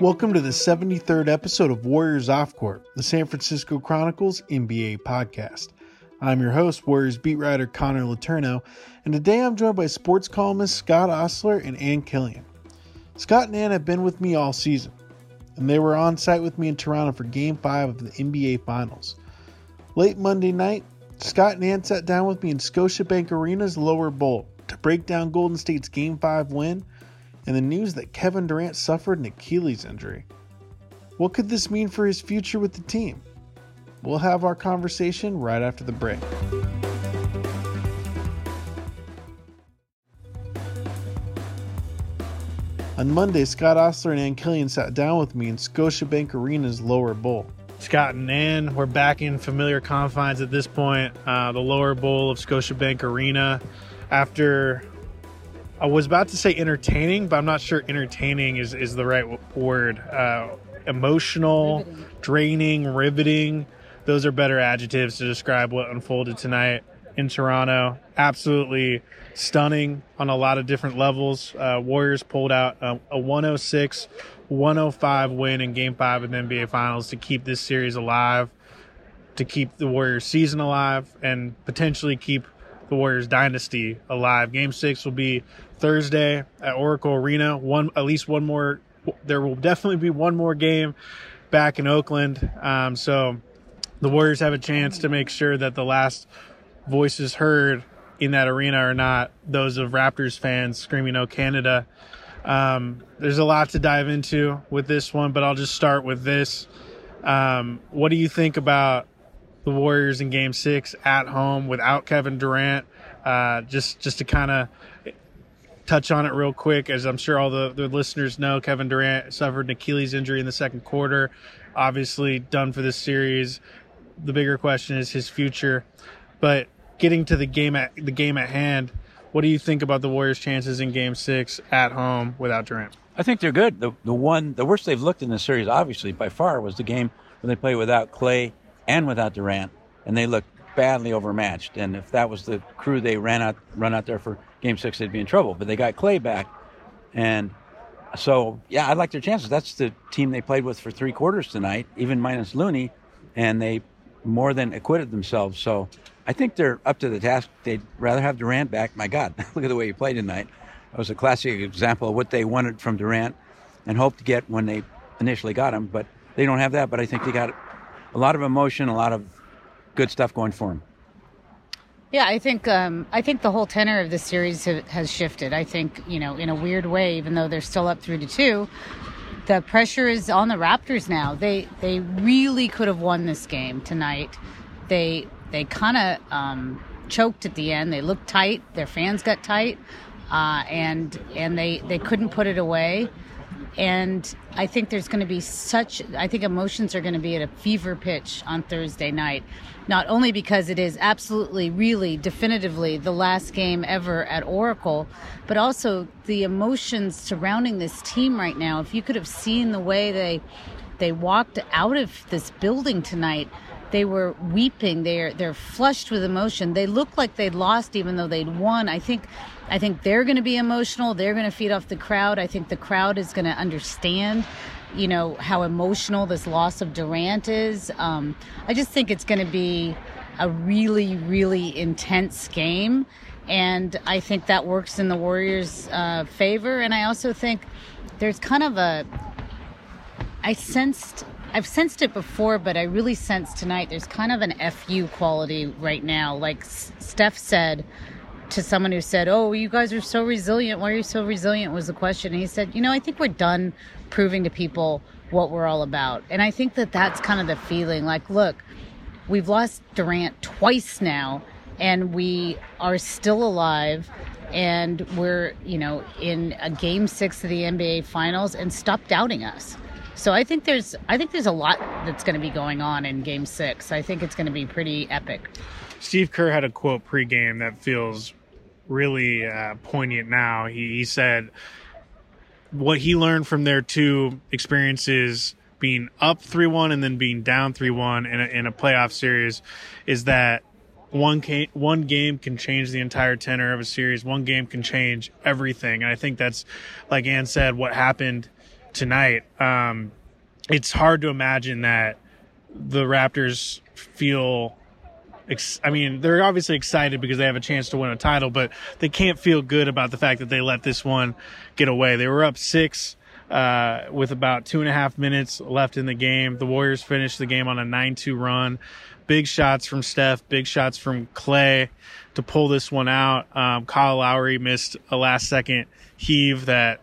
Welcome to the 73rd episode of Warriors Off Court, the San Francisco Chronicles NBA podcast. I'm your host, Warriors beat writer Connor Letourneau, and today I'm joined by sports columnist Scott Ostler and Ann Killion. Scott and Ann have been with me all season, and they were on site with me in Toronto for Game 5 of the NBA Finals. Late Monday night, Scott and Ann sat down with me in Scotiabank Arena's lower bowl to break down Golden State's Game 5 win and the news that Kevin Durant suffered an Achilles injury. What could this mean for his future with the team? We'll have our conversation right after the break. On Monday, Scott Ostler and Ann Killion sat down with me in Scotiabank Arena's lower bowl. Scott and Ann, we're back in familiar confines at this point. Uh, the lower bowl of Scotiabank Arena. After I was about to say entertaining, but I'm not sure entertaining is, is the right word. Uh, emotional, riveting. draining, riveting. Those are better adjectives to describe what unfolded tonight in Toronto. Absolutely stunning on a lot of different levels. Uh, Warriors pulled out a, a 106 105 win in game five of the NBA Finals to keep this series alive, to keep the Warriors season alive, and potentially keep the Warriors dynasty alive. Game six will be Thursday at Oracle Arena. One, at least one more. There will definitely be one more game back in Oakland. Um, so the Warriors have a chance to make sure that the last voices heard in that arena are not those of Raptors fans screaming "Oh Canada." Um, there's a lot to dive into with this one, but I'll just start with this. Um, what do you think about the Warriors in Game Six at home without Kevin Durant? Uh, just just to kind of touch on it real quick, as I'm sure all the, the listeners know, Kevin Durant suffered an Achilles injury in the second quarter. Obviously, done for this series. The bigger question is his future. But getting to the game at the game at hand, what do you think about the Warriors' chances in Game Six at home without Durant? I think they're good. The the one the worst they've looked in the series, obviously by far, was the game when they played without Klay and without Durant, and they looked badly overmatched. And if that was the crew they ran out run out there for Game Six, they'd be in trouble. But they got Klay back, and so yeah, I like their chances. That's the team they played with for three quarters tonight, even minus Looney, and they more than acquitted themselves. So I think they're up to the task. They'd rather have Durant back. My God, look at the way he played tonight. It was a classic example of what they wanted from Durant and hoped to get when they initially got him. But they don't have that. But I think they got a lot of emotion, a lot of good stuff going for them. Yeah, I think um, I think the whole tenor of the series has shifted. I think you know, in a weird way, even though they're still up three to two, the pressure is on the Raptors now. They they really could have won this game tonight. They they kind of um, choked at the end. They looked tight. Their fans got tight, uh, and and they they couldn't put it away. And I think there's going to be such. I think emotions are going to be at a fever pitch on Thursday night. Not only because it is absolutely, really, definitively the last game ever at Oracle, but also the emotions surrounding this team right now. If you could have seen the way they they walked out of this building tonight they were weeping. They're they're flushed with emotion. They look like they'd lost even though they'd won. I think I think they're going to be emotional. They're going to feed off the crowd. I think the crowd is going to understand, you know, how emotional this loss of Durant is. Um, I just think it's going to be a really really intense game, and I think that works in the Warriors' uh, favor. And I also think there's kind of a I sensed I've sensed it before, but I really sense tonight there's kind of an FU quality right now. Like Steph said to someone who said, Oh, you guys are so resilient. Why are you so resilient? was the question. And he said, You know, I think we're done proving to people what we're all about. And I think that that's kind of the feeling. Like, look, we've lost Durant twice now, and we are still alive. And we're, you know, in a game six of the NBA finals, and stop doubting us so I think there's I think there's a lot that's going to be going on in Game Six. I think it's going to be pretty epic. Steve Kerr had a quote pregame that feels really uh, poignant. Now he, he said what he learned from their two experiences being up 3-1 and then being down 3-1 in a, in a playoff series is that one game, one game can change the entire tenor of a series. One game can change everything. And I think that's, like Ann said, what happened tonight. Um, it's hard to imagine that the Raptors feel. Ex- I mean, they're obviously excited because they have a chance to win a title, but they can't feel good about the fact that they let this one get away. They were up six uh, with about two and a half minutes left in the game. The Warriors finished the game on a 9 2 run. Big shots from Steph, big shots from Klay to pull this one out. Um, Kyle Lowry missed a last second heave that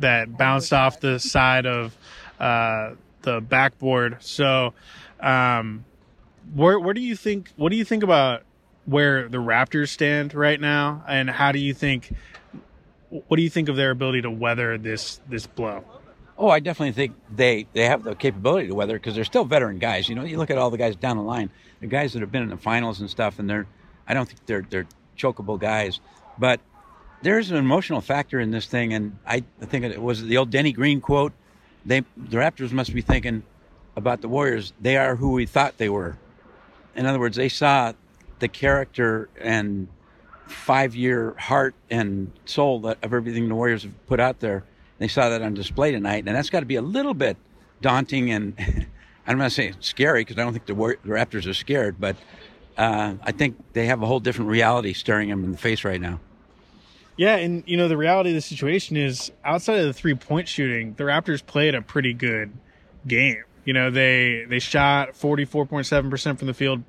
that bounced off the side of uh, the backboard. So, um, where where do you think? What do you think about where the Raptors stand right now, and how do you think? What do you think of their ability to weather this this blow? Oh, I definitely think they they have the capability to weather because they're still veteran guys. You know, you look at all the guys down the line, the guys that have been in the finals and stuff, and they're I don't think they're they're chokeable guys, but there's an emotional factor in this thing, and I think it was the old Denny Green quote. They the Raptors must be thinking about the Warriors. They are who we thought they were. In other words, they saw the character and five year heart and soul of everything the Warriors have put out there. They saw that on display tonight, and that's got to be a little bit daunting and I'm not saying scary because I don't think the, War- the Raptors are scared, but uh, I think they have a whole different reality staring them in the face right now. Yeah, and you know the reality of the situation is outside of the three point shooting, the Raptors played a pretty good game. You know they they shot forty four point seven percent from the field.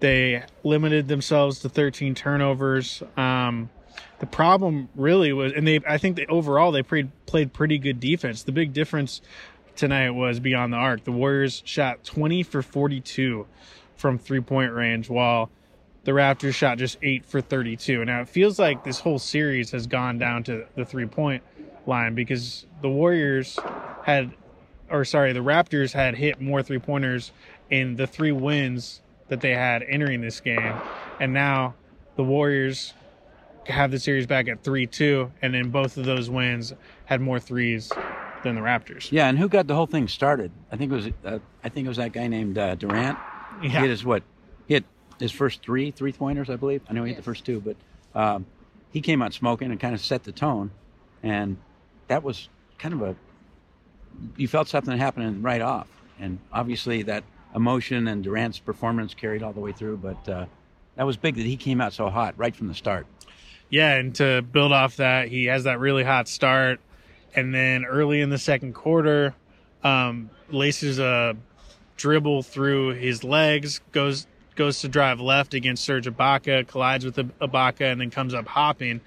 They limited themselves to thirteen turnovers. Um, the problem really was, and they I think they overall they played played pretty good defense. The big difference tonight was beyond the arc. The Warriors shot twenty for forty two from three point range, while the Raptors shot just eight for 32. Now it feels like this whole series has gone down to the three point line because the Warriors had, or sorry, the Raptors had hit more three pointers in the three wins that they had entering this game. And now the Warriors have the series back at 3 2. And in both of those wins, had more threes than the Raptors. Yeah, and who got the whole thing started? I think it was uh, I think it was that guy named uh, Durant. Yeah. He hit his what? He hit his first three three pointers, I believe. I know he hit the first two, but um, he came out smoking and kind of set the tone, and that was kind of a you felt something happening right off, and obviously that emotion and Durant's performance carried all the way through, but uh, that was big that he came out so hot right from the start. Yeah, and to build off that, he has that really hot start, and then early in the second quarter, um, laces a dribble through his legs, goes goes to drive left against Serge Ibaka, collides with Ibaka, and then comes up hopping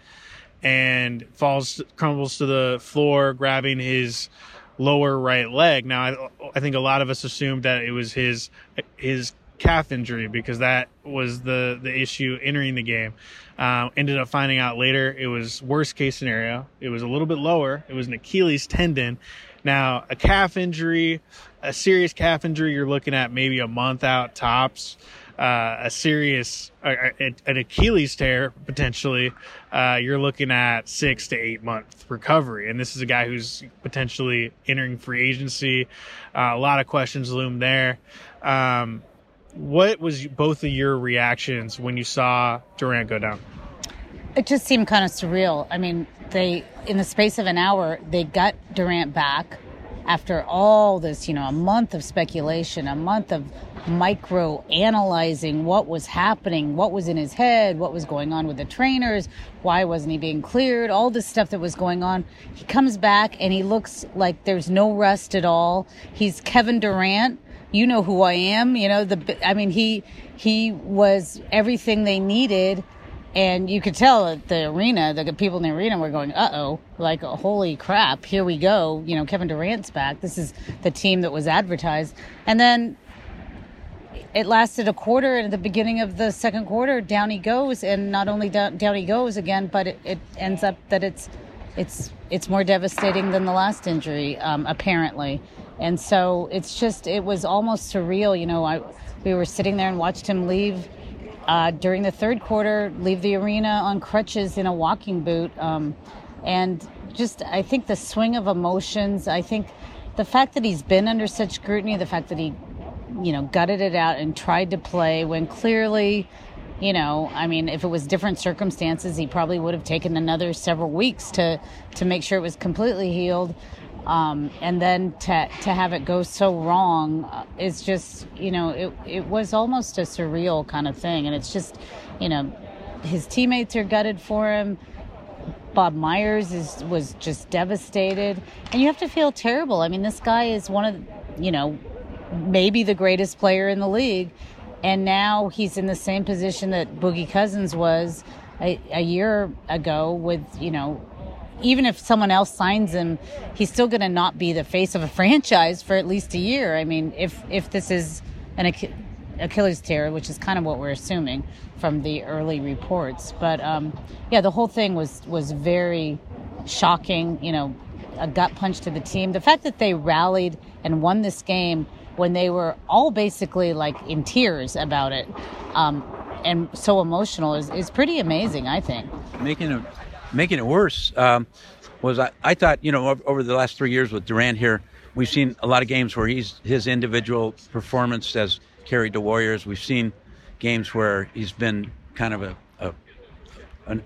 and falls, crumbles to the floor, grabbing his lower right leg. Now, I, I think a lot of us assumed that it was his his calf injury because that was the the issue entering the game. Uh, ended up finding out later it was worst case scenario. It was a little bit lower. It was an Achilles tendon. Now, a calf injury, a serious calf injury, you're looking at maybe a month out tops uh, a serious uh, an Achilles tear potentially, uh, you're looking at six to eight month recovery. And this is a guy who's potentially entering free agency. Uh, a lot of questions loom there. Um, what was both of your reactions when you saw Durant go down? It just seemed kind of surreal. I mean, they in the space of an hour they got Durant back after all this, you know, a month of speculation, a month of micro analyzing what was happening, what was in his head, what was going on with the trainers, why wasn't he being cleared, all this stuff that was going on. He comes back and he looks like there's no rust at all. He's Kevin Durant. You know who I am. You know the. I mean, he he was everything they needed and you could tell at the arena, the people in the arena were going, uh oh, like, holy crap, here we go. You know, Kevin Durant's back. This is the team that was advertised. And then it lasted a quarter, and at the beginning of the second quarter, down he goes. And not only down, down he goes again, but it, it, ends up that it's, it's, it's more devastating than the last injury, um, apparently. And so it's just, it was almost surreal. You know, I, we were sitting there and watched him leave uh, during the third quarter, leave the arena on crutches in a walking boot. Um, and just, I think the swing of emotions, I think the fact that he's been under such scrutiny, the fact that he, you know, gutted it out and tried to play when clearly, you know, I mean, if it was different circumstances, he probably would have taken another several weeks to, to make sure it was completely healed. Um, and then to to have it go so wrong uh, is just you know it it was almost a surreal kind of thing, and it's just you know his teammates are gutted for him. Bob Myers is was just devastated, and you have to feel terrible. I mean, this guy is one of you know maybe the greatest player in the league, and now he's in the same position that Boogie Cousins was a, a year ago with you know even if someone else signs him, he's still going to not be the face of a franchise for at least a year. I mean, if if this is an Achilles tear, which is kind of what we're assuming from the early reports, but um, yeah, the whole thing was was very shocking. You know, a gut punch to the team. The fact that they rallied and won this game when they were all basically like in tears about it. Um, and so emotional is, is pretty amazing, I think. Making it making it worse um, was I, I thought you know over the last three years with Durant here, we've seen a lot of games where he's his individual performance has carried the Warriors. We've seen games where he's been kind of a, a, a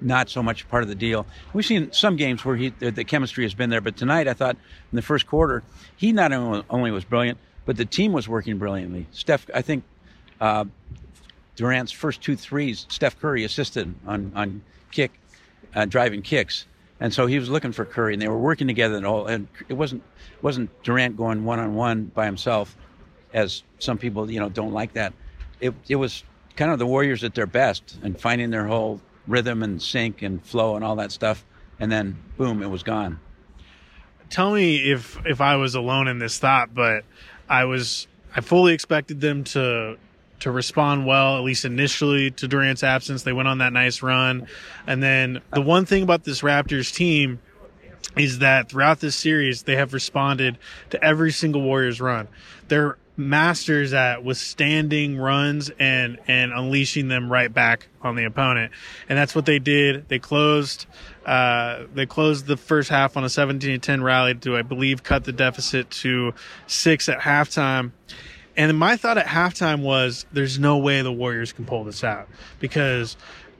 not so much part of the deal. We've seen some games where he the, chemistry has been there, but tonight I thought in the first quarter he not only was brilliant, but the team was working brilliantly. Steph, I think uh, Durant's first two threes, Steph Curry assisted on on kick uh, driving kicks, and so he was looking for Curry, and they were working together. And all, and it wasn't wasn't Durant going one on one by himself, as some people you know don't like that. It it was kind of the Warriors at their best and finding their whole rhythm and sync and flow and all that stuff, and then boom, it was gone. Tell me if if I was alone in this thought, but I was I fully expected them to to respond well, at least initially, to Durant's absence. They went on that nice run. And then the one thing about this Raptors team is that throughout this series, they have responded to every single Warriors run. They're masters at withstanding runs and, and unleashing them right back on the opponent. And that's what they did. They closed, uh, they closed the first half on a 17 10 rally to, I believe, cut the deficit to six at halftime. And my thought at halftime was there's no way the Warriors can pull this out because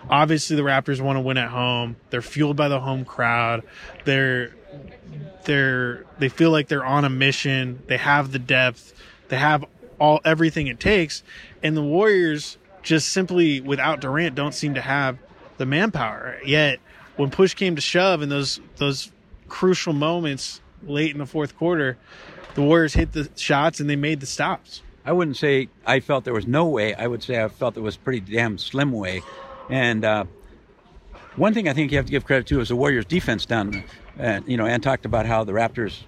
obviously the Raptors want to win at home. They're fueled by the home crowd. They're they're they feel like they're on a mission. They have the depth. They have all everything it takes. And the Warriors just simply without Durant don't seem to have the manpower. Yet when push came to shove in those those crucial moments late in the fourth quarter, the Warriors hit the shots and they made the stops. I wouldn't say I felt there was no way. I would say I felt there was pretty damn slim way. And uh, one thing I think you have to give credit to is the Warriors' defense down. Uh, you know, and talked about how the Raptors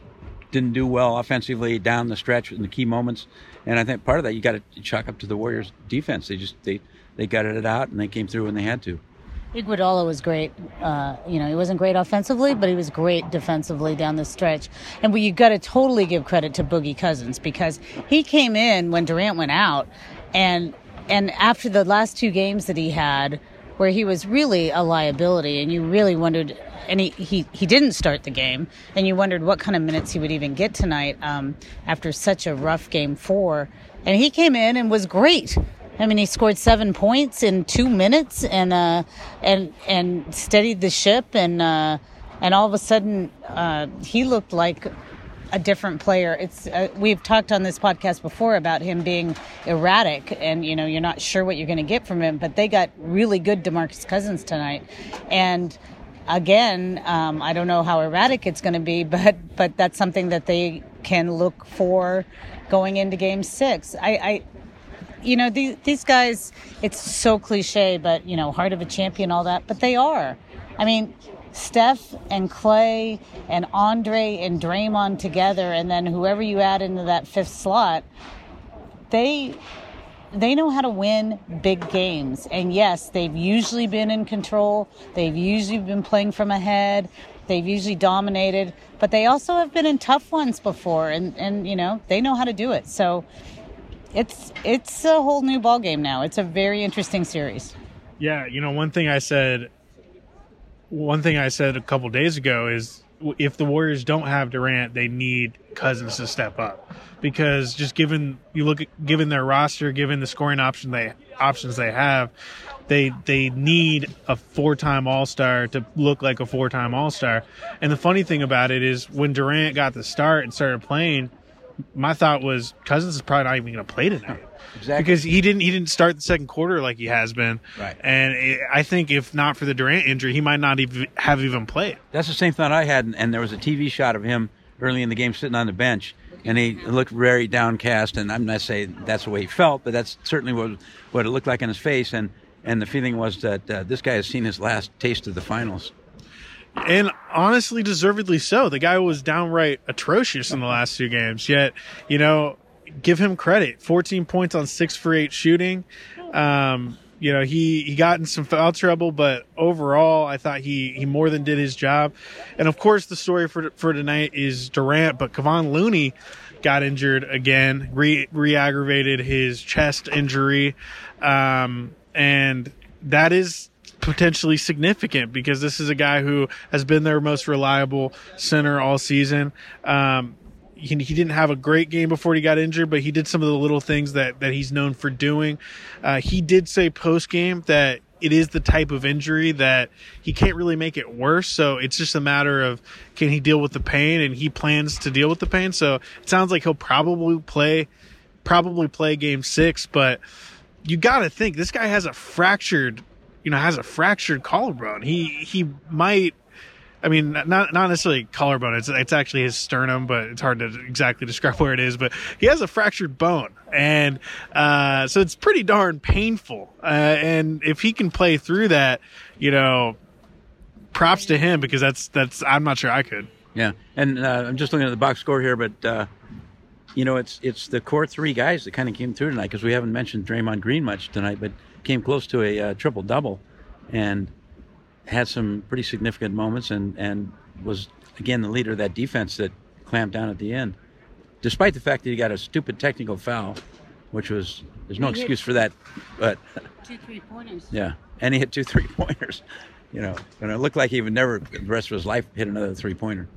didn't do well offensively down the stretch in the key moments. And I think part of that you got to chalk up to the Warriors' defense. They just they they gutted it out and they came through when they had to. Iguodala was great. Uh, you know, he wasn't great offensively, but he was great defensively down the stretch. And we, you got to totally give credit to Boogie Cousins because he came in when Durant went out, and and after the last two games that he had, where he was really a liability, and you really wondered. And he, he, he didn't start the game, and you wondered what kind of minutes he would even get tonight um, after such a rough game four. And he came in and was great. I mean, he scored seven points in two minutes and uh, and and steadied the ship, and uh, and all of a sudden uh, he looked like a different player. It's uh, we've talked on this podcast before about him being erratic, and you know you're not sure what you're going to get from him. But they got really good Demarcus Cousins tonight, and again, um, I don't know how erratic it's going to be, but but that's something that they can look for going into Game Six. I, I you know, these, these guys, it's so cliche, but, you know, heart of a champion, all that, but they are. I mean, Steph and Klay and Andre and Draymond together, and then whoever you add into that fifth slot, they they know how to win big games. And yes, they've usually been in control. They've usually been playing from ahead. They've usually dominated, but they also have been in tough ones before, and and you know they know how to do it. So it's it's a whole new ball game now. It's a very interesting series. Yeah, you know, one thing I said one thing I said a couple days ago is if the Warriors don't have Durant, they need Cousins to step up because just given you look at given their roster, given the scoring option they options they have, they they need a four-time All-Star to look like a four-time All-Star. And the funny thing about it is when Durant got the start and started playing, my thought was Cousins is probably not even going to play tonight. Exactly. Because he didn't he didn't start the second quarter like he has been. Right. And it, I think if not for the Durant injury, he might not even have even played. That's the same thought I had, and there was a TV shot of him early in the game sitting on the bench, and he looked very downcast. And I'm not saying that's the way he felt, but that's certainly what what it looked like in his face. And and the feeling was that uh, this guy has seen his last taste of the finals. And honestly, deservedly so. The guy was downright atrocious in the last two games. Yet, you know, give him credit. 14 points on six for eight shooting. Um, you know, he, he got in some foul trouble, but overall, I thought he, he more than did his job. And of course, the story for, for tonight is Durant, but Kevon Looney got injured again, re, re-aggravated his chest injury. Um, and that is potentially significant because this is a guy who has been their most reliable center all season. Um, he, he didn't have a great game before he got injured, but he did some of the little things that, that he's known for doing. Uh, he did say post game that it is the type of injury that he can't really make it worse. So it's just a matter of can he deal with the pain, and he plans to deal with the pain. So it sounds like he'll probably play, probably play game six. But you got to think this guy has a fractured, you know, has a fractured collarbone. He he might I mean, not not necessarily collarbone. It's it's actually his sternum, but it's hard to exactly describe where it is. But he has a fractured bone, and uh, so it's pretty darn painful. Uh, and if he can play through that, you know, props to him because that's that's I'm not sure I could. Yeah, and uh, I'm just looking at the box score here, but uh, you know, it's it's the core three guys that kind of came through tonight because we haven't mentioned Draymond Green much tonight, but came close to a uh, triple double, and had some pretty significant moments and, and was, again, the leader of that defense that clamped down at the end. Despite the fact that he got a stupid technical foul, which was, there's no excuse for that, but. Two three pointers. Yeah. And he hit two three pointers, you know, and it looked like he would never, the rest of his life, hit another three pointer.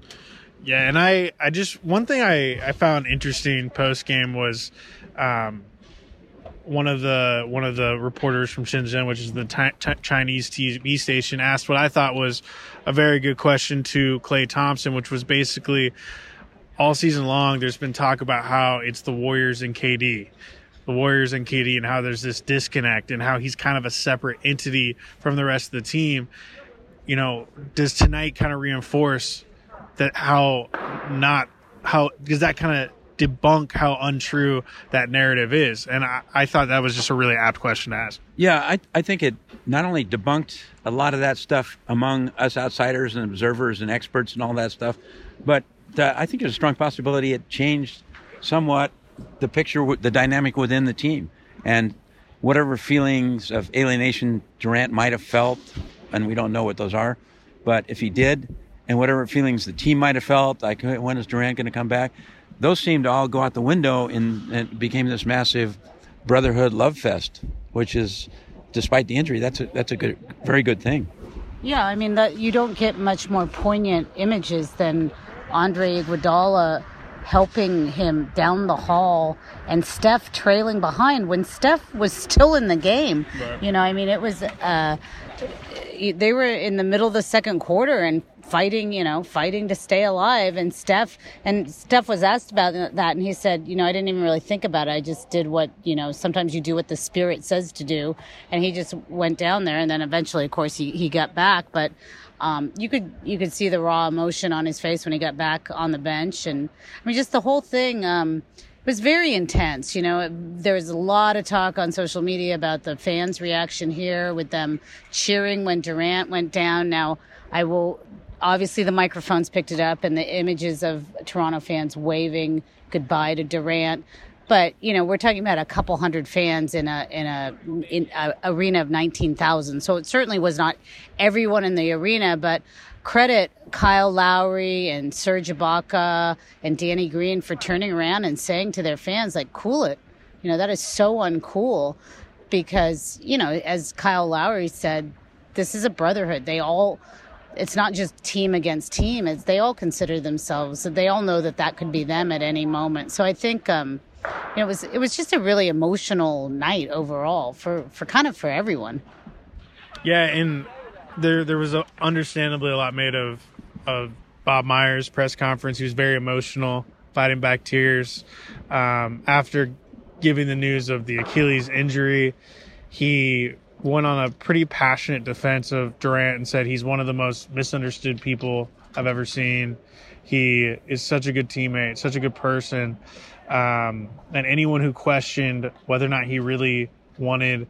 Yeah. And I, I just, one thing I, I found interesting post game was, um, one of the one of the reporters from Shenzhen, which is the t- Chinese TV station, asked what I thought was a very good question to Klay Thompson, which was basically all season long. There's been talk about how it's the Warriors and KD, the Warriors and KD, and how there's this disconnect, and how he's kind of a separate entity from the rest of the team. You know, does tonight kind of reinforce that how not how does that kind of debunk how untrue that narrative is. And I, I thought that was just a really apt question to ask. Yeah, I, I think it not only debunked a lot of that stuff among us outsiders and observers and experts and all that stuff, but uh, I think there's a strong possibility it changed somewhat the picture, the dynamic within the team. And whatever feelings of alienation Durant might have felt, and we don't know what those are, but if he did, and whatever feelings the team might have felt, like when is Durant going to come back, those seemed to all go out the window and it became this massive brotherhood love fest, which is, despite the injury, that's a, that's a good, very good thing. Yeah, I mean that you don't get much more poignant images than Andre Iguodala helping him down the hall and Steph trailing behind when Steph was still in the game. Right. You know, I mean it was uh, they were in the middle of the second quarter and fighting, you know, fighting to stay alive. And Steph, and Steph was asked about that, and he said, you know, I didn't even really think about it. I just did what, you know, sometimes you do what the spirit says to do. And he just went down there, and then eventually, of course, he, he got back. But um, you could you could see the raw emotion on his face when he got back on the bench, and I mean, just the whole thing. Um, was very intense. You know, there was a lot of talk on social media about the fans' reaction here with them cheering when Durant went down. Now, I will obviously the microphones picked it up and the images of Toronto fans waving goodbye to Durant. But you know, we're talking about a couple hundred fans in a in a in a arena of nineteen thousand. So it certainly was not everyone in the arena, but credit Kyle Lowry and Serge Ibaka and Danny Green for turning around and saying to their fans, like, cool it. You know, that is so uncool because, you know, as Kyle Lowry said, this is a brotherhood. They all it's not just team against team. It's they all consider themselves. They all know that that could be them at any moment. So I think um, it was it was just a really emotional night overall for for kind of for everyone. Yeah, and there there was a, understandably a lot made of of Bob Myers' press conference. He was very emotional, fighting back tears um, after giving the news of the Achilles injury. He went on a pretty passionate defense of Durant and said he's one of the most misunderstood people I've ever seen. He is such a good teammate, such a good person. Um, and anyone who questioned whether or not he really wanted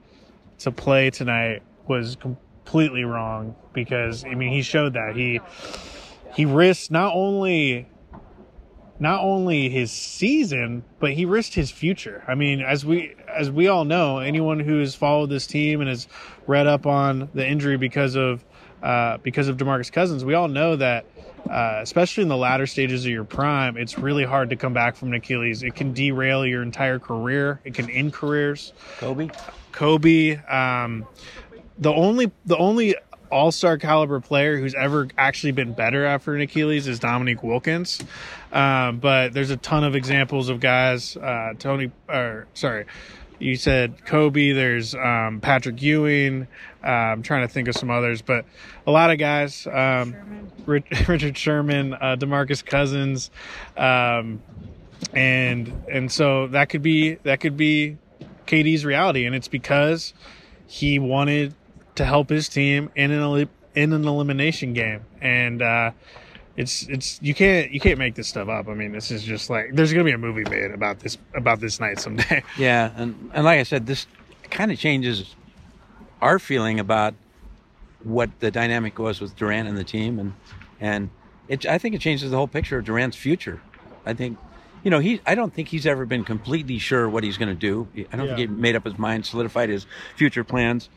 to play tonight was completely wrong because I mean he showed that he he risked not only not only his season, but he risked his future. I mean, as we as we all know, anyone who has followed this team and has read up on the injury because of uh, because of Demarcus Cousins, we all know that uh, especially in the latter stages of your prime, it's really hard to come back from an Achilles. It can derail your entire career. It can end careers. Kobe. Kobe. Um, the only the only all star caliber player who's ever actually been better after an Achilles is Dominique Wilkins. Um, but there's a ton of examples of guys. Uh, Tony, or sorry, you said Kobe. There's um, Patrick Ewing. Uh, I'm trying to think of some others, but a lot of guys. Um, Rich, Richard Sherman, uh, Demarcus Cousins, um, and and so that could be that could be KD's reality, and it's because he wanted to help his team in an in an elimination game, and uh, it's it's you can't you can't make this stuff up. I mean, this is just like there's gonna be a movie made about this about this night someday. Yeah, and and like I said, this kind of changes our feeling about what the dynamic was with Durant and the team, and and it I think it changes the whole picture of Durant's future. I think. You know, he. I don't think he's ever been completely sure what he's going to do. I don't Yeah. think he made up his mind, solidified his future plans,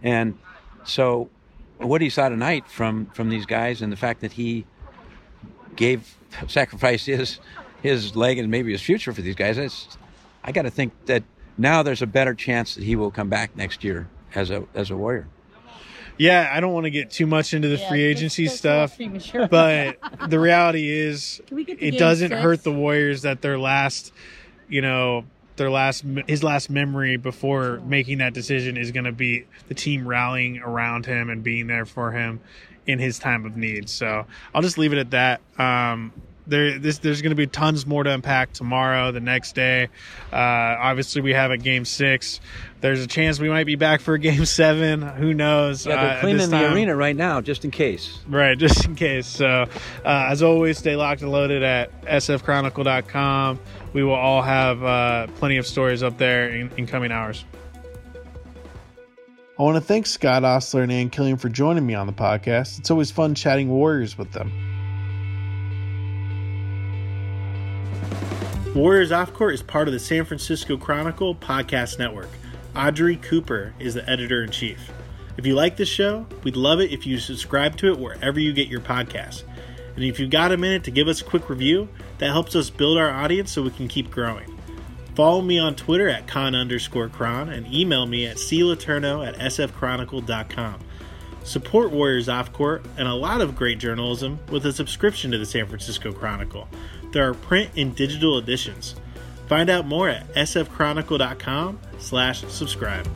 and so what he saw tonight from from these guys and the fact that he gave sacrificed his his leg and maybe his future for these guys it's, i got to think that now there's a better chance that he will come back next year as a as a warrior yeah, I don't want to get too much into the Yeah, free agency that's a little stuff, but the reality is, Can we get to it doesn't six? hurt the Warriors that their last, you know, their last his last memory before making that decision is going to be the team rallying around him and being there for him in his time of need. So I'll just leave it at that. Um, there, this, there's going to be tons more to unpack tomorrow, the next day. Uh, obviously, we have a game six. There's a chance we might be back for a game seven. Who knows? yeah Uh, they're at cleaning the time. arena right now just in case Right, just in case. So, uh, as always, stay locked and loaded at sfchronicle.com. We will all have uh, plenty of stories up there in, in coming hours. I want to thank Scott Ostler and Ann Killion for joining me on the podcast. It's always fun chatting Warriors with them. Warriors Off Court is part of the San Francisco Chronicle podcast network. Audrey Cooper is the editor in chief. If you like this show, we'd love it if you subscribe to it wherever you get your podcasts. And if you've got a minute to give us a quick review, that helps us build our audience so we can keep growing. Follow me on Twitter at con underscore Chron and email me at cletourneau at sfchronicle.com. Support Warriors Off Court and a lot of great journalism with a subscription to the San Francisco Chronicle. There are print and digital editions. Find out more at sfchronicle.com slash subscribe.